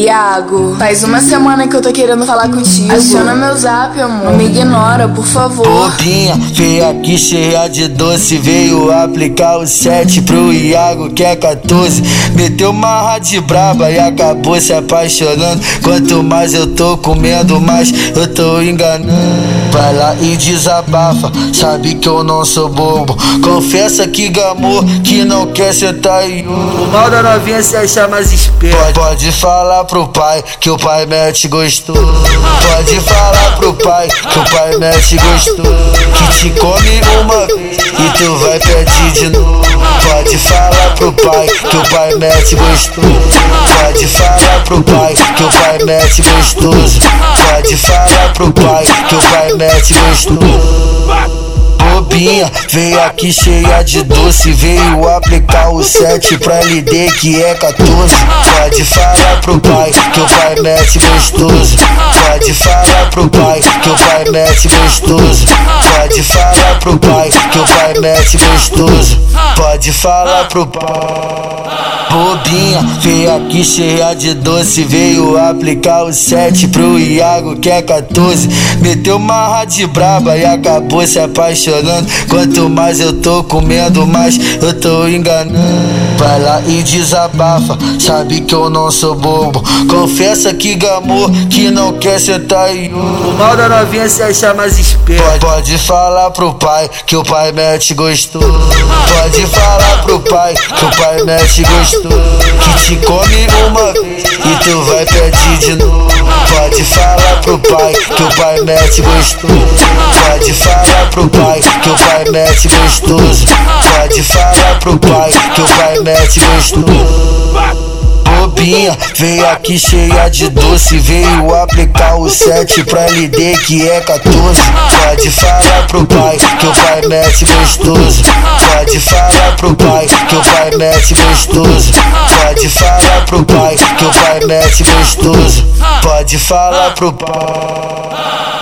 Iago, faz uma semana que eu tô querendo falar contigo. Adiciona meu zap, amor. Não me ignora, por favor. Bobinha, veio aqui cheia de doce. Veio aplicar o 7 pro Iago, que é 14. Meteu uma rádio braba e acabou se apaixonando. Quanto mais eu tô comendo, mais eu tô enganando. Vai lá e desabafa, sabe que eu não sou bobo. Confessa que gamou, que não quer sentar em O mal da novinha se acha mais esperto. Pode falar pro pai que o pai mete gostoso. Pode falar pro pai que o pai mete gostoso. Que te come uma vez e tu vai pedir de novo. Pode falar pro pai que o pai mete gostoso. Pode falar pro pai que o pai mete gostoso. Pode falar pro pai que o pai mete gostoso bobinha, veio aqui cheia de doce. Veio aplicar o 7 pra LD que é 14. Pode falar pro pai que o pai mete gostoso. Pode falar pro pai que o pai mete gostoso. Pode falar pro pai que o pai mete gostoso. Pode falar pro pai bobinha, veio aqui cheia de doce. Veio aplicar o 7 pro Iago, que é 14. Meteu uma rádio braba e acabou se apaixonando. Quanto mais eu tô comendo, mais eu tô enganando. Vai lá e desabafa, sabe que eu não sou bobo. Confessa que gamou, que não quer sentar em O mal da novinha se acha mais esperto. Pode, pode falar pro pai que o pai mete gostoso. Pode falar pro pai que o pai mete gostoso. Que te come uma vez e tu vai pedir de novo. Pode falar pro pai que o pai mete gostoso. Pode falar pro pai que o pai mete gostoso. Pode falar pro pai que o pai mete gostoso bobinha, veio aqui cheia de doce. Veio aplicar o 7 pra LD que é 14. Pode falar pro pai o pai mete gostoso. Pode falar pro pai que o pai mete gostoso. Pode falar pro pai que o pai mete gostoso. Pode falar pro pai.